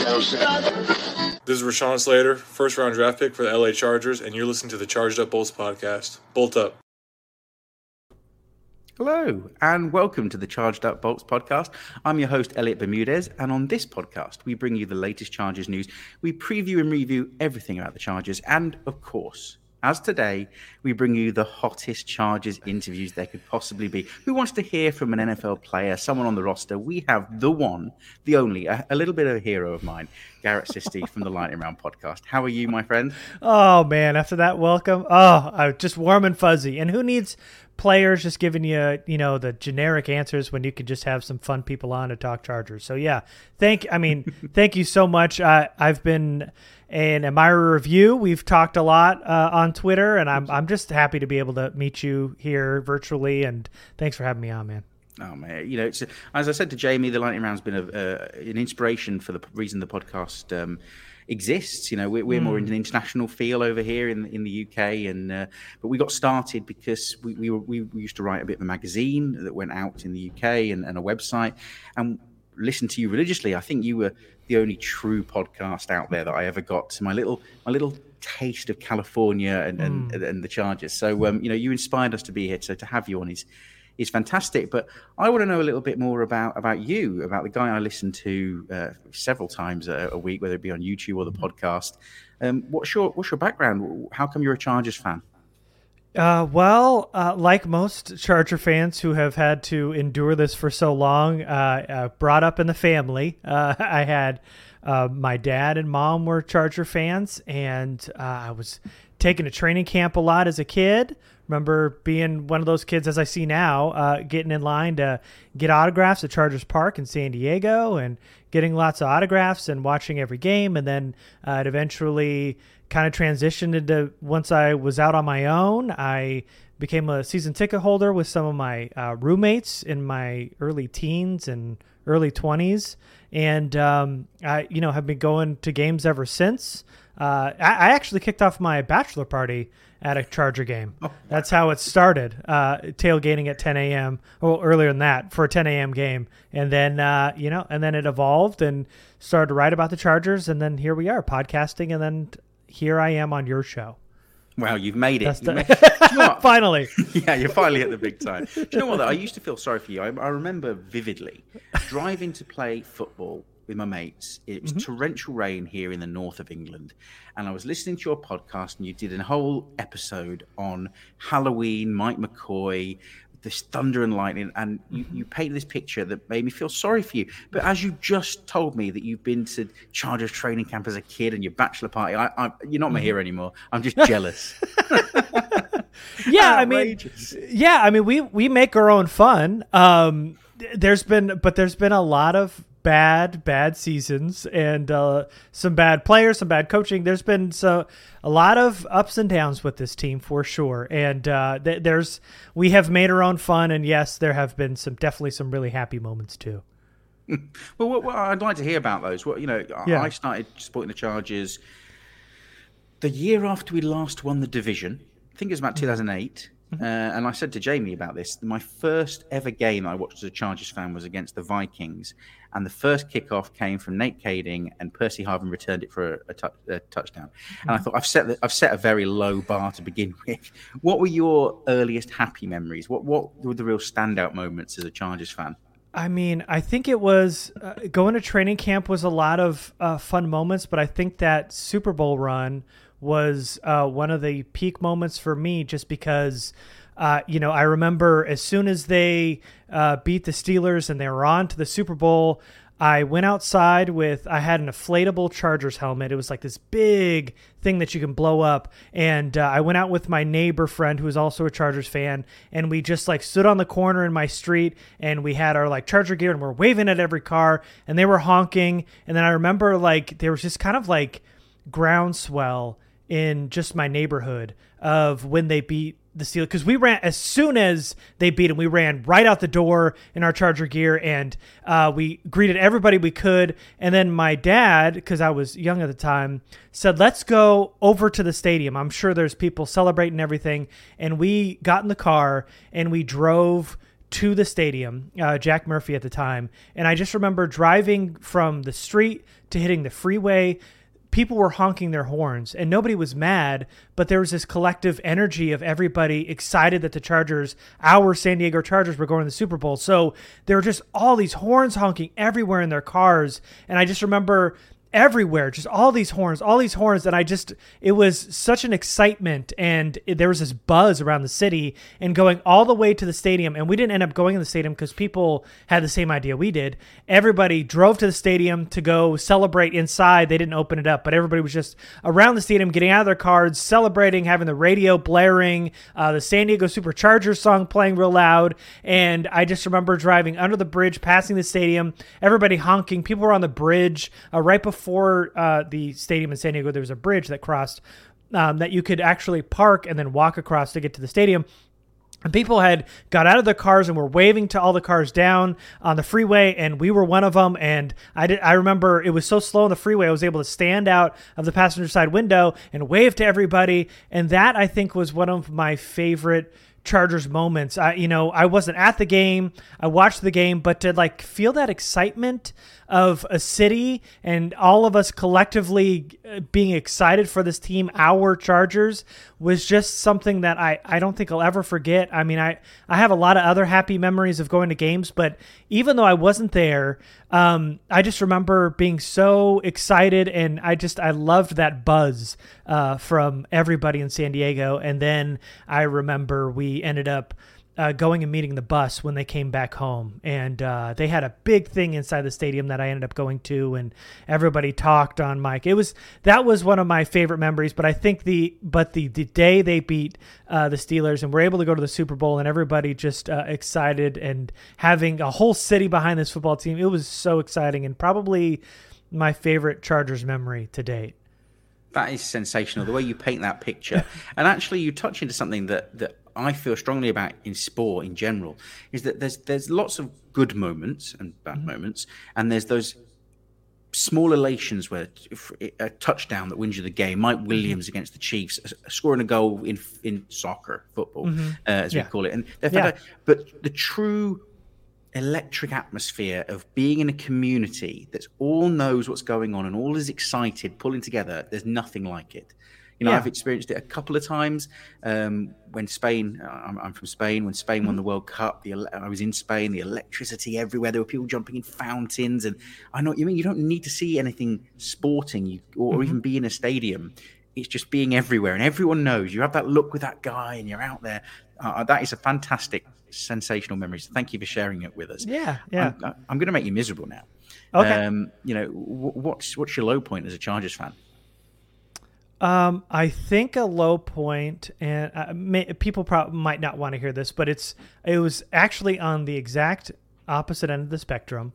This is Rashawn Slater, first round draft pick for the LA Chargers, and you're listening to the Charged Up Bolts podcast. Bolt up. Hello, and welcome to the Charged Up Bolts podcast. I'm your host, Elliot Bermudez, and on this podcast, we bring you the latest Chargers news. We preview and review everything about the Chargers, and of course, as today, we bring you the hottest Chargers interviews there could possibly be. Who wants to hear from an NFL player, someone on the roster? We have the one, the only, a, a little bit of a hero of mine, Garrett Sisti from the Lightning Round podcast. How are you, my friend? Oh, man, after that welcome, oh, I'm just warm and fuzzy. And who needs players just giving you, you know, the generic answers when you could just have some fun people on to talk Chargers? So, yeah, thank, I mean, thank you so much. Uh, I've been an admirer of you. We've talked a lot uh, on Twitter, and I'm I'm just happy to be able to meet you here virtually. And thanks for having me on, man. Oh man, you know, it's as I said to Jamie, the lightning round's been a, uh, an inspiration for the reason the podcast um, exists. You know, we're, we're mm. more in an international feel over here in in the UK, and uh, but we got started because we we, were, we used to write a bit of a magazine that went out in the UK and, and a website, and listen to you religiously. I think you were the only true podcast out there that I ever got to my little my little taste of California and and, mm. and the Chargers. So um, you know, you inspired us to be here. So to have you on is is fantastic. But I want to know a little bit more about about you, about the guy I listen to uh, several times a, a, week, whether it be on YouTube or the mm-hmm. podcast. Um, what's your what's your background? How come you're a Chargers fan? Uh, well, uh, like most Charger fans who have had to endure this for so long, uh, uh brought up in the family. Uh, I had uh, my dad and mom were Charger fans, and I was taken to training camp a lot as a kid. Remember being one of those kids, as I see now, getting in line to get autographs at Chargers Park in San Diego, and getting lots of autographs and watching every game, and then it eventually kind of transitioned into once I was out on my own. I became a season ticket holder with some of my uh, roommates in my early teens and early 20s. And um, I, you know, have been going to games ever since. Uh, I, I, actually kicked off my bachelor party at a Charger game. Oh, That's how it started. Uh, tailgating at 10 a.m. Well, earlier than that for a 10 a.m. game, and then uh, you know, and then it evolved and started to write about the Chargers, and then here we are podcasting, and then here I am on your show. Well, you've made it. Made... you know finally. yeah, you're finally at the big time. Do you know what? Though? I used to feel sorry for you. I, I remember vividly driving to play football with my mates. It was mm-hmm. torrential rain here in the north of England. And I was listening to your podcast, and you did a whole episode on Halloween, Mike McCoy, this thunder and lightning, and you, you painted this picture that made me feel sorry for you. But as you just told me that you've been to Chargers training camp as a kid and your bachelor party, I, I, you're not my mm-hmm. hero anymore. I'm just jealous. yeah, I mean, yeah, I mean, we we make our own fun. Um, there's been, but there's been a lot of bad bad seasons and uh, some bad players some bad coaching. There's been so a lot of ups and downs with this team for sure. And uh, th- there's we have made our own fun and yes there have been some definitely some really happy moments too. Well what, what i'd like to hear about those. What you know yeah. i started supporting the chargers the year after we last won the division. I think it was about mm-hmm. 2008 Mm-hmm. Uh, and I said to Jamie about this. My first ever game I watched as a Chargers fan was against the Vikings, and the first kickoff came from Nate Kaeding, and Percy Harvin returned it for a, a, tu- a touchdown. And I mm-hmm. thought I've set the, I've set a very low bar to begin with. What were your earliest happy memories? What what were the real standout moments as a Chargers fan? I mean, I think it was uh, going to training camp was a lot of uh, fun moments, but I think that Super Bowl run was uh, one of the peak moments for me just because. Uh, you know, I remember as soon as they uh, beat the Steelers and they were on to the Super Bowl, I went outside with I had an inflatable Chargers helmet. It was like this big thing that you can blow up, and uh, I went out with my neighbor friend who was also a Chargers fan, and we just like stood on the corner in my street, and we had our like Charger gear, and we're waving at every car, and they were honking, and then I remember like there was just kind of like groundswell in just my neighborhood of when they beat the Steelers because we ran as soon as they beat them, we ran right out the door in our Charger gear and uh, we greeted everybody we could. And then my dad, because I was young at the time, said, "Let's go over to the stadium. I'm sure there's people celebrating everything." And we got in the car and we drove to the stadium, uh, Jack Murphy at the time. And I just remember driving from the street to hitting the freeway. People were honking their horns and nobody was mad, but there was this collective energy of everybody excited that the Chargers, our San Diego Chargers, were going to the Super Bowl. So there were just all these horns honking everywhere in their cars. And I just remember everywhere just all these horns all these horns. And i just it was such an excitement. And it, there was this buzz around the city and going all the way to the stadium. And we didn't end up going in the stadium because people had the same idea we did. Everybody drove to the stadium to go celebrate inside. They didn't open it up but everybody was just around the stadium getting out of their cars celebrating having the radio blaring uh, the san diego superchargers song playing real loud. And i just remember driving under the bridge passing the stadium everybody honking. People were on the bridge uh, right before before uh, the stadium in San Diego, there was a bridge that crossed um, that you could actually park and then walk across to get to the stadium. And people had got out of their cars and were waving to all the cars down on the freeway, and we were one of them. And I did. I remember it was so slow on the freeway, I was able to stand out of the passenger side window and wave to everybody. And that I think was one of my favorite Chargers moments. I, you know, I wasn't at the game. I watched the game, but to like feel that excitement of a city and all of us collectively uh, being excited for this team, our Chargers, was just something that I, I don't think I'll ever forget. I mean, I, I have a lot of other happy memories of going to games, but even though I wasn't there, um, I just remember being so excited and I just, I loved that buzz uh, from everybody in San Diego. And then I remember we ended up uh, going and meeting the bus when they came back home. And uh, they had a big thing inside the stadium that I ended up going to, and everybody talked on mic. It was that was one of my favorite memories. But I think the but the the day they beat uh, the Steelers and we were able to go to the Super Bowl, and everybody just uh, excited and having a whole city behind this football team, it was so exciting and probably my favorite Chargers memory to date. That is sensational. The way you paint that picture, and actually, you touch into something that that I feel strongly about in sport in general is that there's there's lots of good moments and bad mm-hmm. moments, and there's those small elations where a touchdown that wins you the game. Mike mm-hmm. Williams against the Chiefs scoring a goal in in soccer football, mm-hmm. uh, as yeah. we call it, and yeah. but the true electric atmosphere of being in a community that all knows what's going on and all is excited, pulling together. There's nothing like it. You know, yeah. I've experienced it a couple of times um, when Spain. I'm, I'm, from Spain. When Spain won mm-hmm. the World Cup, the I was in Spain. The electricity everywhere. There were people jumping in fountains, and I know you mean. You don't need to see anything sporting, you, or, mm-hmm. even be in a stadium. It's just being everywhere, and everyone knows. You have that look with that guy, and you're out there. Uh, that is a fantastic, sensational memories. Thank you for sharing it with us. Yeah, yeah. I'm, I'm going to make you miserable now. Okay. Um, you know, what's what's your low point as a Chargers fan? Um, I think a low point, and uh, may, people probably might not want to hear this, but it's it was actually on the exact opposite end of the spectrum.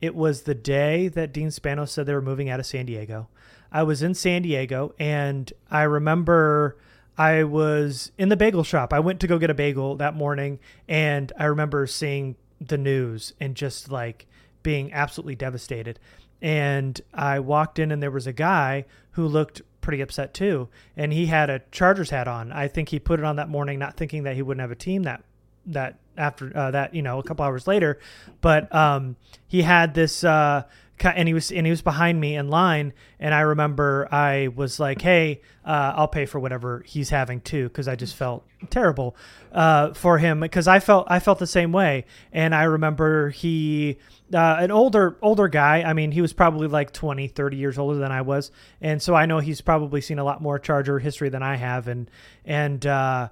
It was the day that Dean Spanos said they were moving out of San Diego. I was in San Diego, and I remember I was in the bagel shop. I went to go get a bagel that morning, and I remember seeing the news and just like being absolutely devastated. And I walked in, and there was a guy who looked pretty upset too. And he had a Chargers hat on. I think he put it on that morning, not thinking that he wouldn't have a team that that after uh, that you know a couple hours later. But um, he had this. Uh, and he was and he was behind me in line and i remember i was like hey uh, i'll pay for whatever he's having too because i just felt terrible uh, for him because i felt i felt the same way. And i remember he uh, an older older guy i mean he was probably like 20 30 years older than i was and so i know he's probably seen a lot more charger history than i have and and uh,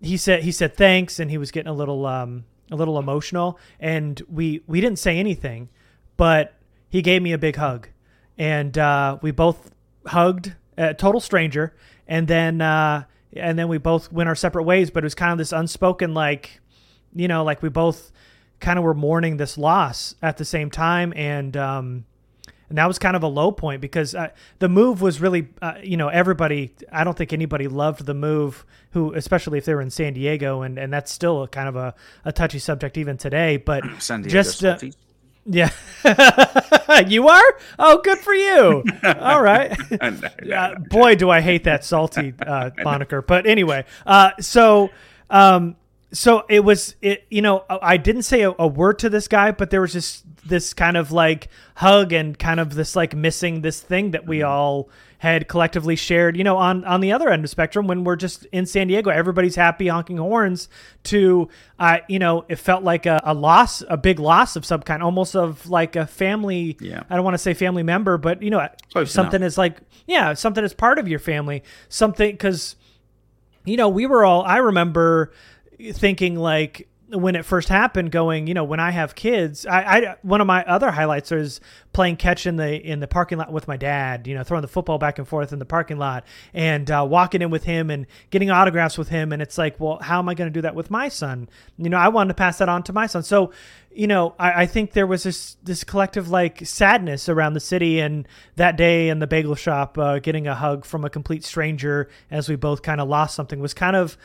he said he said thanks and he was getting a little um, a little emotional and we we didn't say anything but he gave me a big hug and uh, we both hugged a total stranger and then uh, and then we both went our separate ways but it was kind of this unspoken like you know like we both kind of were mourning this loss at the same time, and um, and that was kind of a low point because uh, the move was really, uh, you know, everybody. I don't think anybody loved the move, who especially if they were in San Diego, and and that's still a kind of a, a touchy subject even today. But just. Uh, yeah, you are. Oh, good for you. All right. uh, boy, do I hate that salty uh, moniker. But anyway, uh, so um, so it was it you know i didn't say a, a, word to this guy but there was just this kind of like hug and kind of this like missing this thing that we mm-hmm. all had collectively shared you know on on the other end of the spectrum when we're just in san diego everybody's happy honking horns to uh you know it felt like a, a loss a big loss of some kind almost of like a family yeah i don't want to say family member but you know Close something enough. is like yeah something is part of your family something because you know we were all i remember thinking like when it first happened going you know when i have kids I, I one of my other highlights is playing catch in the in the parking lot with my dad you know throwing the football back and forth in the parking lot and uh, walking in with him and getting autographs with him. And it's like well how am i going to do that with my son? You know i wanted to pass that on to my son. So you know I, I think there was this this collective like sadness around the city and that day in the bagel shop uh, getting a hug from a complete stranger as we both kind of lost something was kind of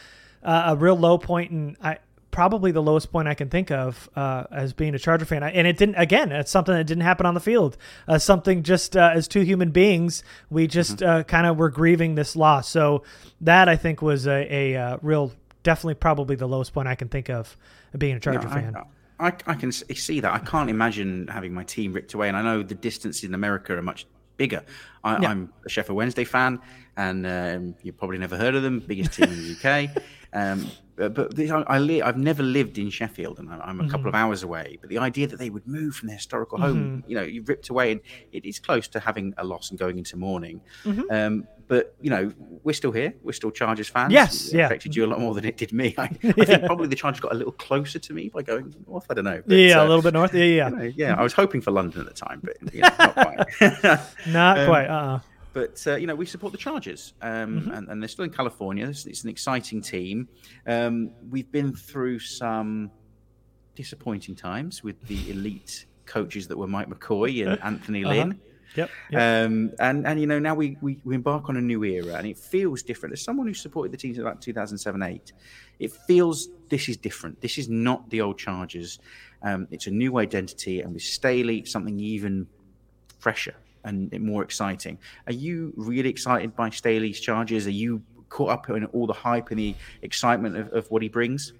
uh, a real low point, and I probably the lowest point I can think of uh, as being a Charger fan. And it didn't. Again, it's something that didn't happen on the field. Uh, something just uh, as two human beings, we just mm-hmm. Uh, kind of were grieving this loss. So that I think was a, a, uh, real, definitely, probably the lowest point I can think of being a Charger fan. I, I, can see that. I can't imagine having my team ripped away, and I know the distances in America are much bigger. I, am a Sheffield Wednesday fan, and um, you've probably never heard of them. Biggest team in the UK. Um, but, I, I li- I've never lived in Sheffield, and I'm a mm-hmm. couple of hours away. But the idea that they would move from their historical home, mm-hmm. you know, you ripped away, and it is close to having a loss and going into mourning. Mm-hmm. Um, but you know, we're still here. We're still Chargers fans. Yes, it yeah. Affected you a lot more than it did me. I, I yeah. think probably the Chargers got a little closer to me by going north. I don't know. But, yeah, uh, a little bit north. Yeah, yeah. You know, yeah, I was hoping for London at the time, but you know, not quite. not um, quite. Uh. uh but uh, you know, we support the Chargers, um, mm-hmm. and, and, they're still in California. It's, it's an exciting team. Um, we've been through some disappointing times with the elite coaches that were Mike McCoy and Anthony uh-huh. Lynn. Yep. yep. Um, and and you know now we, we, we embark on a new era, and it feels different. As someone who supported the team since about 2007 8, it feels this is different. This is not the old Chargers. Um, it's a new identity, and with Staley, something even fresher and more exciting. Are you really excited by Staley's charges? Are you caught up in all the hype and the excitement of, of what he brings?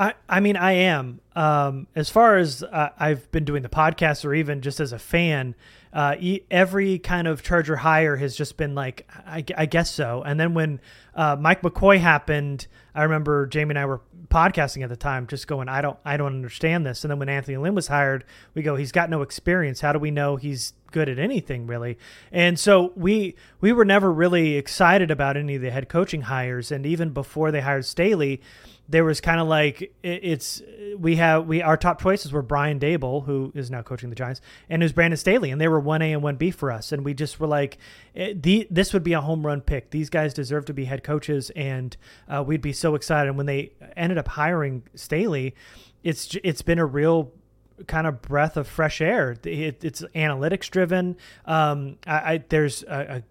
I, I mean, I am. Um, as far as uh, I've been doing the podcast, or even just as a fan, uh, every kind of Charger hire has just been like, I, I guess so. And then when uh, Mike McCoy happened, I remember Jamie and I were podcasting at the time, just going, I don't, I don't understand this. And then when Anthony Lynn was hired, we go, he's got no experience. How do we know he's good at anything really? And so we we were never really excited about any of the head coaching hires. And even before they hired Staley, there was kind of like it's we have we our top choices were Brian Daboll who is now coaching the Giants, and it was Brandon Staley, and they were one A and one B for us, and we just were like, eh, the this would be a home run pick. These guys deserve to be head coaches, and uh, we'd be so excited. And when they ended up hiring Staley, it's it's been a real kind of breath of fresh air. It, it's analytics driven. Um, I, I, there's a, a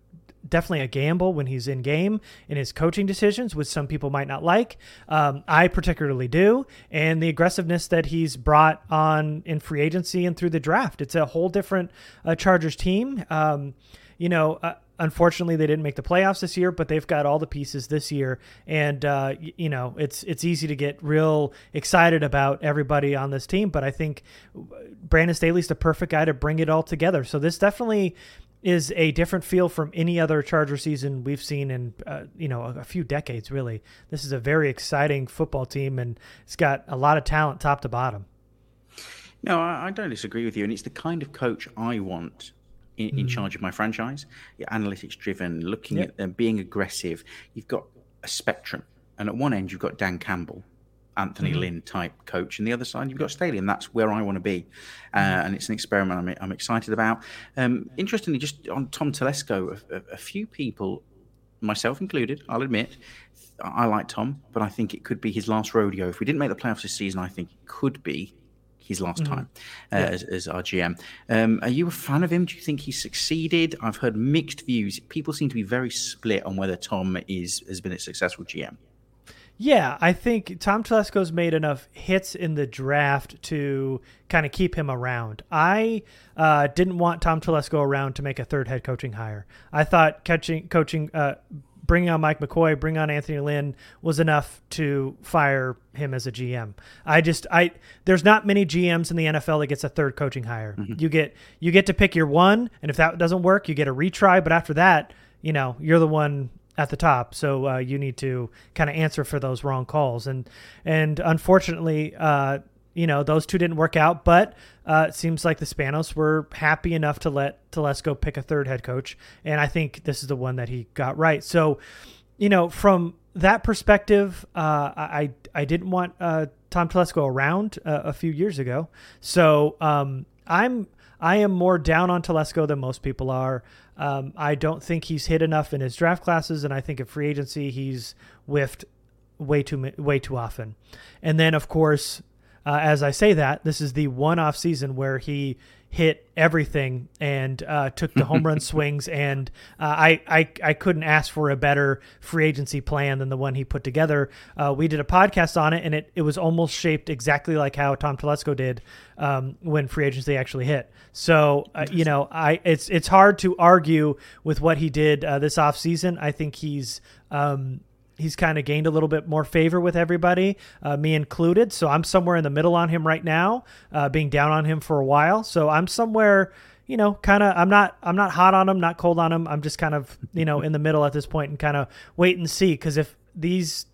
definitely a gamble when he's in game in his coaching decisions, which some people might not like. Um, I particularly do, and the aggressiveness that he's brought on in free agency and through the draft. It's a whole different uh, Chargers team. Um, you know. Uh, unfortunately, they didn't make the playoffs this year, but they've got all the pieces this year, and uh, you know it's it's easy to get real excited about everybody on this team. But I think Brandon Staley's the perfect guy to bring it all together. So this definitely is a different feel from any other Charger season we've seen in uh, you know a, a, few decades. Really, this is a very exciting football team, and it's got a lot of talent top to bottom. No, I, I don't disagree with you, and it's the kind of coach I want in, in mm. charge of my franchise. You're analytics driven, looking yep. at them, being aggressive. You've got a spectrum, and at one end you've got Dan Campbell, Anthony mm-hmm. Lynn type coach, and the other side you've got Staley, and that's where I want to be. Uh, mm-hmm. And it's an experiment I'm, I'm excited about. Um, interestingly, just on Tom Telesco, a, a, few people, myself included, I'll admit, I like Tom, but I think it could be his last rodeo. If we didn't make the playoffs this season, I think it could be his last mm-hmm. time uh, yeah. as, as, our GM. Um, are you a fan of him? Do you think he succeeded? I've heard mixed views. People seem to be very split on whether Tom is has been a successful GM. Yeah, I think Tom Telesco's made enough hits in the draft to kind of keep him around. I uh, didn't want Tom Telesco around to make a third head coaching hire. I thought catching, coaching, uh, bringing on Mike McCoy, bring on Anthony Lynn was enough to fire him as a GM. I just I there's not many GMs in the NFL that gets a third coaching hire. Mm-hmm. You get you get to pick your one, and if that doesn't work, you get a retry. But after that, you know you're the one at the top, so uh, you need to kind of answer for those wrong calls. And and unfortunately, uh, you know those two didn't work out. But uh, it seems like the Spanos were happy enough to let Telesco pick a third head coach, and I think this is the one that he got right. So, you know, from that perspective, uh, I I didn't want uh, Tom Telesco around uh, a few years ago, so um, I'm I am more down on Telesco than most people are. Um, I don't think he's hit enough in his draft classes, and I think at free agency he's whiffed way too way too often. And then, of course, uh, as I say that, this is the one off season where he hit everything and uh, took the home run swings. And uh, I, I, I couldn't ask for a better free agency plan than the one he put together. Uh, we did a podcast on it, and it, it was almost shaped exactly like how Tom Telesco did um, when free agency actually hit. So uh, you know, I it's it's hard to argue with what he did uh, this offseason. I think he's um, he's kind of gained a little bit more favor with everybody, uh, me included. So I'm somewhere in the middle on him right now, uh, being down on him for a while. So I'm somewhere, you know, kind of. I'm not. I'm not hot on him, not cold on him. I'm just kind of, you know, in the middle at this point and kind of wait and see. Because if these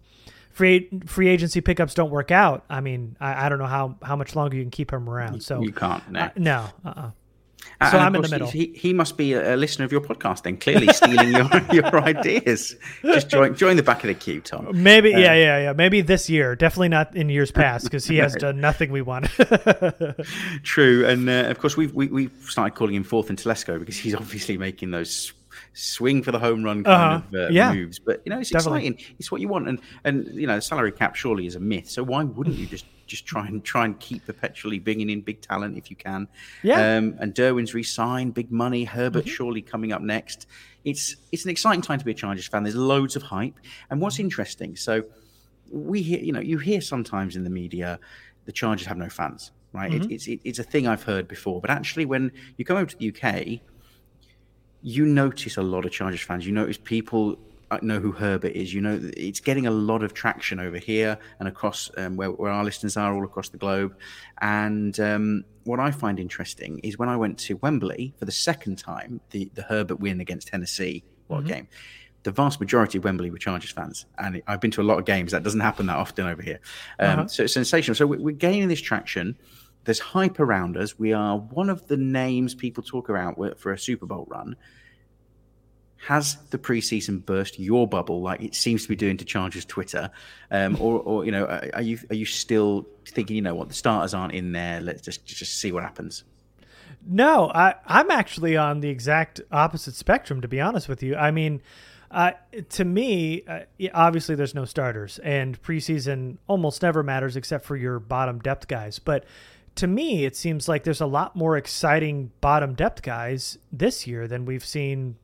free free agency pickups don't work out, I mean, I, I don't know how how much longer you can keep him around. So you can't. No. Uh, no. Uh-uh. Uh, so I'm in the middle. He, he must be a, listener of your podcast then, clearly stealing your, your ideas. Just join join the back of the queue, Tom. Maybe, yeah, um, yeah, yeah. Maybe this year. Definitely not in years past because he has done nothing we want. True, and uh, of course we've we, we started calling him Fourth and Telesco because he's obviously making those swing for the home run kind uh-huh. of uh, yeah. moves. But you know, it's Definitely. exciting. It's what you want, and and you know, salary cap surely is a myth. So why wouldn't you just just try and try and keep perpetually bringing in big talent if you can? Yeah. Um, and Derwin's re-signed, big money. Herbert mm-hmm. surely coming up next. It's it's an exciting time to be a Chargers fan. There's loads of hype, and what's interesting, so we hear, you know, you hear sometimes in the media, the Chargers have no fans, right? Mm-hmm. It, it's it, it's a thing I've heard before, but actually, when you come over to the UK you notice a lot of Chargers fans. You notice people know who Herbert is. You know it's getting a lot of traction over here and across um, where, where, our listeners are all across the globe. And um, what I find interesting is when I went to Wembley for the second time, the the Herbert win against Tennessee, what mm-hmm. game. The vast majority of Wembley were Chargers fans, and I've been to a lot of games. That doesn't happen that often over here, um, uh-huh. so it's sensational. So we're gaining this traction. There's hype around us. We are one of the names people talk about for a Super Bowl run. Has the preseason burst your bubble like it seems to be doing to Chargers Twitter, um, or, or you know, are you are you still thinking, you know, what the starters aren't in there? Let's just just see what happens. No, I, I'm actually on the exact opposite spectrum, to be honest with you. I mean, uh, to me, uh, obviously, there's no starters, and preseason almost never matters except for your bottom depth guys. But to me, it seems like there's a lot more exciting bottom depth guys this year than we've seen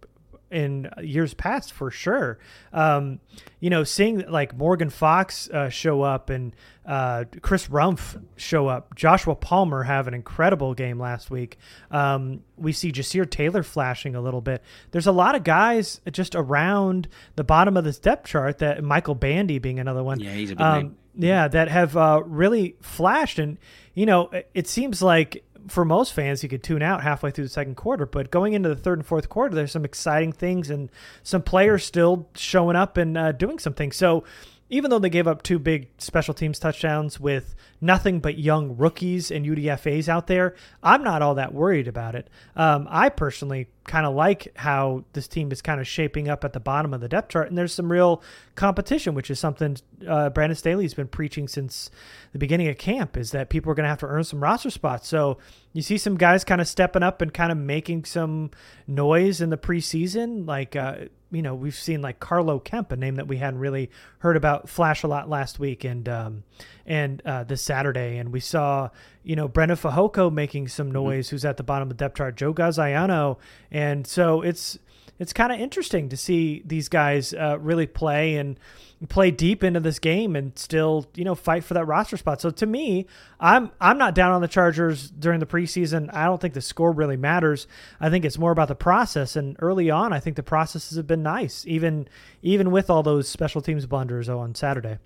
in years past for sure. Um, you know, seeing like Morgan Fox uh, show up and uh, Chris Rumph show up, Joshua Palmer have an incredible game last week. Um, we see Ja'Sir Taylor flashing a little bit. There's a lot of guys just around the bottom of this depth chart that Michael Bandy being another one. Yeah, he's a big um, name. Yeah, that have uh, really flashed. And, you know, it seems like for most fans, you could tune out halfway through the second quarter. But going into the third and fourth quarter, there's some exciting things and some players still showing up and uh, doing something. So even though they gave up two big special teams touchdowns with nothing but young rookies and UDFAs out there, I'm not all that worried about it. Um, I personally kind of like how this team is kind of shaping up at the bottom of the depth chart, and there's some real competition, which is something uh, Brandon Staley's been preaching since the beginning of camp, is that people are going to have to earn some roster spots. So you see some guys kind of stepping up and kind of making some noise in the preseason, like. Uh, you know, we've seen like Carlo Kemp, a name that we hadn't really heard about flash a lot last week and um, and uh, this Saturday, and we saw you know Breiden Fehoko making some mm-hmm. noise, mm-hmm. who's at the bottom of the depth chart. Joe Gaziano and so it's it's kind of interesting to see these guys uh, really play and play deep into this game and still you know fight for that roster spot. So to me, I'm I'm not down on the Chargers during the preseason. I don't think the score really matters. I think it's more about the process. And early on, I think the processes have been nice, even even with all those special teams blunders on Saturday.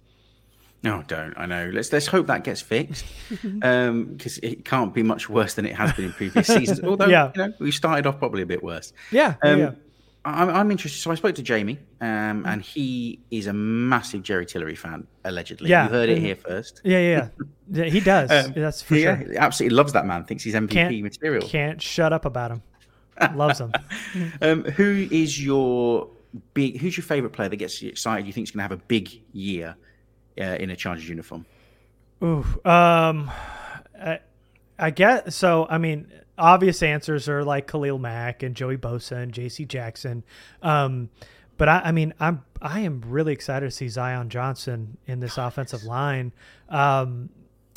No, don't. I know. Let's let's hope that gets fixed, because um, it can't be much worse than it has been in previous seasons. Although, yeah. you know, we started off probably a bit worse. Yeah. Um, yeah. I'm, I'm, interested. So I spoke to Jamie, um, and he is a massive Jerry Tillery fan, allegedly. Yeah, you heard it here first. Yeah, yeah, yeah. he does. um, That's for yeah, sure. Absolutely loves that man. Thinks he's MVP can't, material. Can't shut up about him. Loves him. um, who is your big? Who's your favorite player that gets you excited? You think is going to have a big year uh, in a Chargers uniform? Ooh, um, I, I guess so. I mean, obvious answers are like Khalil Mack and Joey Bosa and J.C. Jackson. Um, but I, I, mean, I'm I am really excited to see Zion Johnson in this offensive line. Um,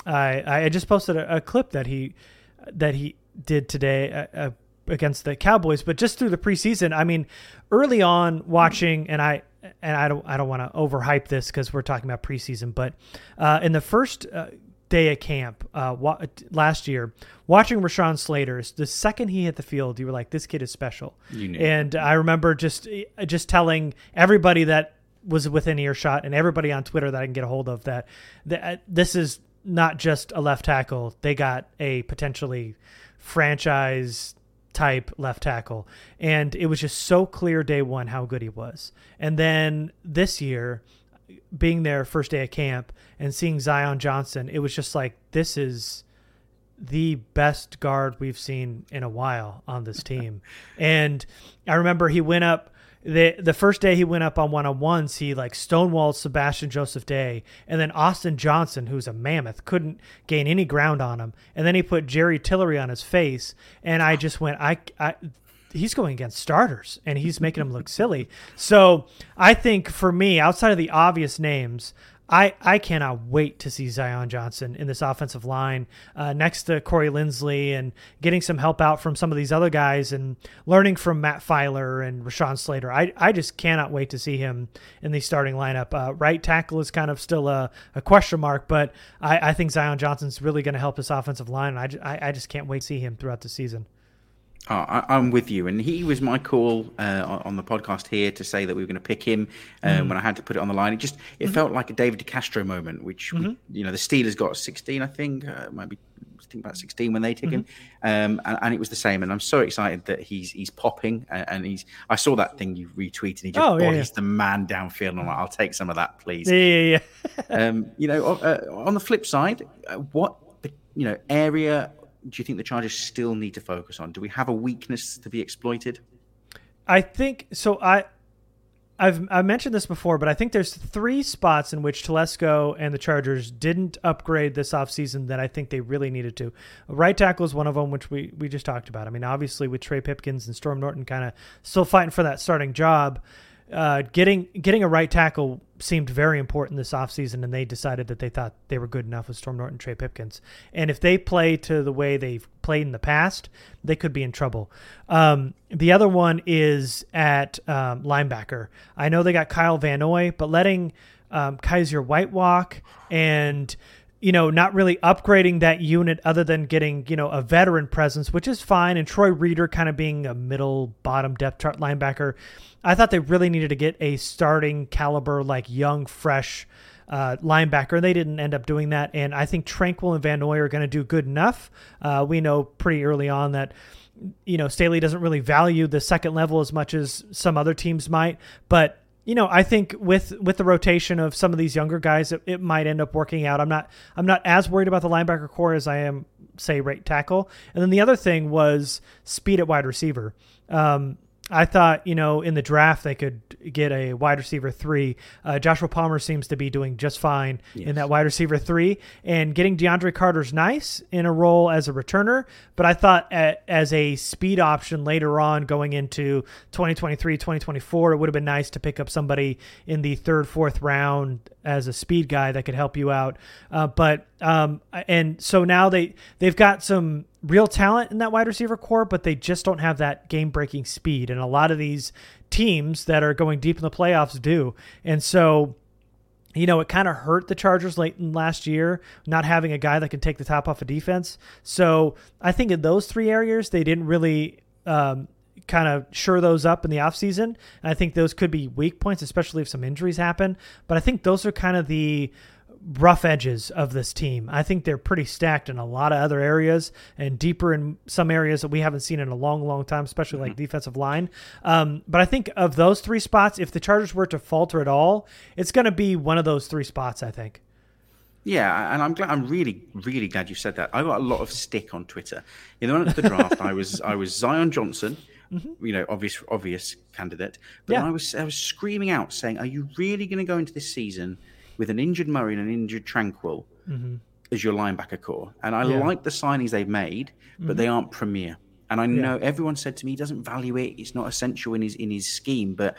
I I just posted a, a, clip that he that he did today uh, uh, against the Cowboys, but just through the preseason. I mean, early on watching, and I and I don't I don't want to overhype this because we're talking about preseason, but uh, in the first uh, day at camp uh, wa- last year, watching Rashawn Slater, the second he hit the field, you were like, "This kid is special." And I remember just just telling everybody that was within earshot and everybody on Twitter that I can get a hold of that, that uh, this is not just a left tackle; they got a potentially franchise type left tackle. And it was just so clear day one how good he was. And then this year, being there first day at camp and seeing Zion Johnson, it was just like this is the best guard we've seen in a while on this team. and I remember he went up the the first day he went up on one on ones, he like stonewalled Sebastian Joseph Day, and then Austin Johnson, who's a mammoth, couldn't gain any ground on him, and then he put Jerry Tillery on his face, and I just went, I, I he's going against starters and he's making them look silly. So I think for me, outside of the obvious names, I, I cannot wait to see Zion Johnson in this offensive line uh, next to Corey Linsley and getting some help out from some of these other guys and learning from Matt Feiler and Rashawn Slater. I, I just cannot wait to see him in the starting lineup. Uh, right tackle is kind of still a, a question mark, but I, I think Zion Johnson's really going to help this offensive line. And I, I, I just can't wait to see him throughout the season. Oh, I, am with you, and he was my call uh, on the podcast here to say that we were going to pick him um, mm when I had to put it on the line. It just it mm-hmm. felt like a David DeCastro moment, which mm-hmm. we, you know the Steelers got 16, I think, uh, maybe I think about 16 when they took mm-hmm. him, um, and, and, it was the same. And I'm so excited that he's he's popping, and, and he's. I saw that thing you retweeted. He just oh, yeah, yeah. the man downfield, and I'm like, I'll take some of that, please. Yeah, yeah, yeah. um, you know, uh, on the flip side, uh, what you know area do you think the Chargers still need to focus on? Do we have a weakness to be exploited? I think so. I I've I mentioned this before, but I think there's three spots in which Telesco and the Chargers didn't upgrade this offseason that I think they really needed to. Right tackle is one of them, which we, we just talked about. I mean, obviously with Trey Pipkins and Storm Norton kind of still fighting for that starting job, uh, getting getting a right tackle seemed very important this offseason, and they decided that they thought they were good enough with Storm Norton, Trey Pipkins. And if they play to the way they've played in the past, they could be in trouble. Um, the other one is at um, linebacker. I know they got Kyle Van Noy, but letting um, Kyzir White walk and you know, not really upgrading that unit other than getting, you know, a veteran presence, which is fine. And Troy Reeder kind of being a middle bottom depth chart linebacker. I thought they really needed to get a starting caliber, like young, fresh uh, linebacker. And they didn't end up doing that. And I think Tranquill and Van Noy are going to do good enough. Uh, we know pretty early on that you know Staley doesn't really value the second level as much as some other teams might, but you know, I think with with the rotation of some of these younger guys, it, it, might end up working out. I'm not I'm not as worried about the linebacker core as I am, say, right tackle. And then the other thing was speed at wide receiver. Um, I thought, you know, in the draft they could get a wide receiver three. Uh, Joshua Palmer seems to be doing just fine yes. in that wide receiver three, and getting DeAndre Carter's nice in a role as a returner. But I thought at, as a speed option later on, going into 2023, 2024, it would have been nice to pick up somebody in the third, fourth round as a speed guy that could help you out. Uh, but um, and so now they they've got some real talent in that wide receiver core, but they just don't have that game breaking speed. And a lot of these teams that are going deep in the playoffs do. And so, you know, it kind of hurt the Chargers late in last year, not having a guy that can take the top off of defense. So I think in those three areas, they didn't really um, kind of shore those up in the offseason. And I think those could be weak points, especially if some injuries happen. But I think those are kind of the rough edges of this team. I think they're pretty stacked in a lot of other areas and deeper in some areas that we haven't seen in a long, long time, especially like mm-hmm. defensive line. Um, but I think of those three spots, if the Chargers were to falter at all, it's going to be one of those three spots. I think. Yeah, and I'm glad. I'm really, really glad you said that. I got a lot of stick on Twitter. In the run of the draft, I was I was Zion Johnson, mm-hmm. you know, obvious obvious candidate. But yeah. I was I was screaming out saying, "Are you really going to go into this season with an injured Murray and an injured Tranquill mm-hmm. as your linebacker core. And I yeah. like the signings they've made, but mm-hmm. they aren't premier. And I know yeah. everyone said to me he doesn't value it; it's not essential in his in his scheme. But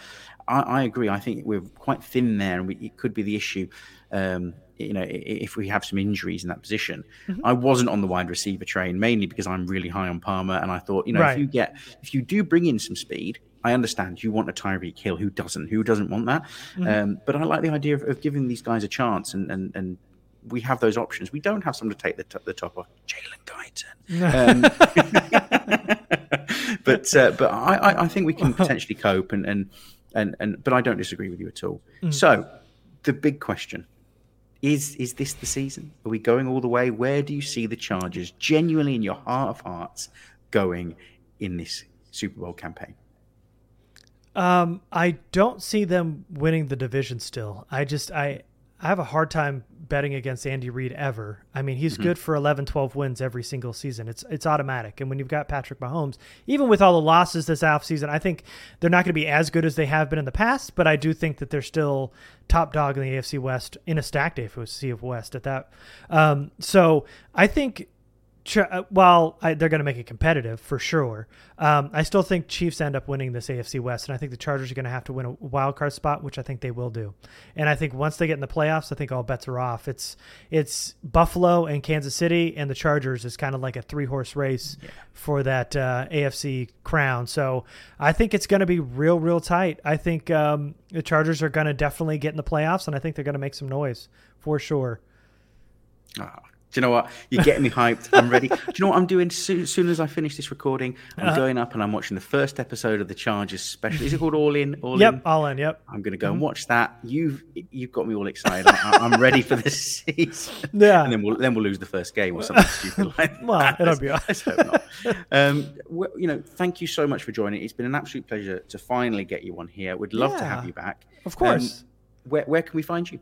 I, I agree. I think we're quite thin there, and we, it could be the issue. Um, you know, if we have some injuries in that position, mm-hmm. I wasn't on the wide receiver train mainly because I'm really high on Palmer, and I thought, you know, right. if you get if you do bring in some speed, I understand you want a Tyreek Hill. Who doesn't? Who doesn't want that? Mm-hmm. Um, but I like the idea of, of, giving these guys a chance, and, and, and we have those options. We don't have someone to take the, t- the top off. Jalen Guyton. Um, but uh, but I, I think we can potentially cope, and, and and and but I don't disagree with you at all. Mm-hmm. So the big question is is this the season? Are we going all the way? Where do you see the Chargers genuinely in your heart of hearts going in this Super Bowl campaign? Um, I don't see them winning the division still. I just I I have a hard time betting against Andy Reid ever. I mean, he's mm-hmm. good for 11, 12 wins every single season. It's it's automatic. And when you've got Patrick Mahomes, even with all the losses this offseason, I think they're not going to be as good as they have been in the past, but I do think that they're still top dog in the AFC West in a stacked AFC of West at that. Um, so I think uh, while I, they're going to make it competitive for sure, um, I still think Chiefs end up winning this AFC West, and I think the Chargers are going to have to win a wild card spot, which I think they will do. And I think once they get in the playoffs, I think all bets are off. It's it's Buffalo and Kansas City, and the Chargers is kind of like a three horse race yeah. for that uh, AFC crown. So I think it's going to be real, real tight. I think um, the Chargers are going to definitely get in the playoffs, and I think they're going to make some noise for sure. Oh, do you know what? You're getting me hyped. I'm ready. Do you know what I'm doing? Soon, as soon as I finish this recording, I'm uh going up and I'm watching the first episode of the Chargers special. Is it called All In? All yep, in. All In. Yep. I'm going to go mm-hmm. and watch that. You've you've got me all excited. I, am ready for this season. Yeah. And then we'll then we'll lose the first game or something stupid like that. Well, it'll be. Let's hope not. Um, well, you know, thank you so much for joining. It's been an absolute pleasure to finally get you on here. We'd love yeah, to have you back. Of course. Um, where where can we find you?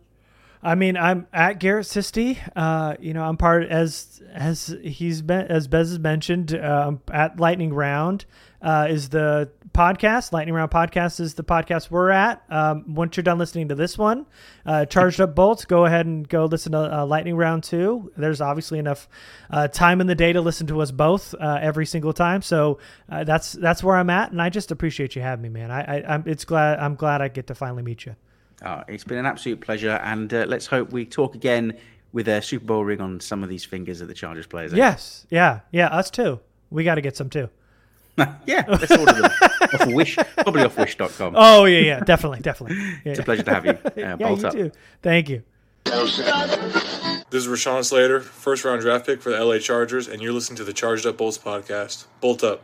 I mean, I'm at Garrett Sisti. Uh, you know, I'm part as as he's been as Bez has mentioned. Uh, at Lightning Round uh, is the podcast. Lightning Round podcast is the podcast we're at. Um, once you're done listening to this one, uh, charged up bolts, go ahead and go listen to uh, Lightning Round two. There's obviously enough uh, time in the day to listen to us both every single time. So that's that's where I'm at, and I just appreciate you having me, man. I, I I'm it's glad I'm glad I get to finally meet you. Oh, it's been an absolute pleasure, and uh, let's hope we talk again with a Super Bowl ring on some of these fingers of the Chargers players. Eh? Yes, yeah, yeah, us too. We got to get some too. yeah, let's order them off Wish, probably off Wish.com. Oh yeah, yeah, definitely, definitely. Yeah, it's a pleasure to have you. Uh, yeah, you up. too. Thank you. This is Rashawn Slater, first round draft pick for the LA Chargers, and you're listening to the Charged Up Bolts podcast. Bolt up.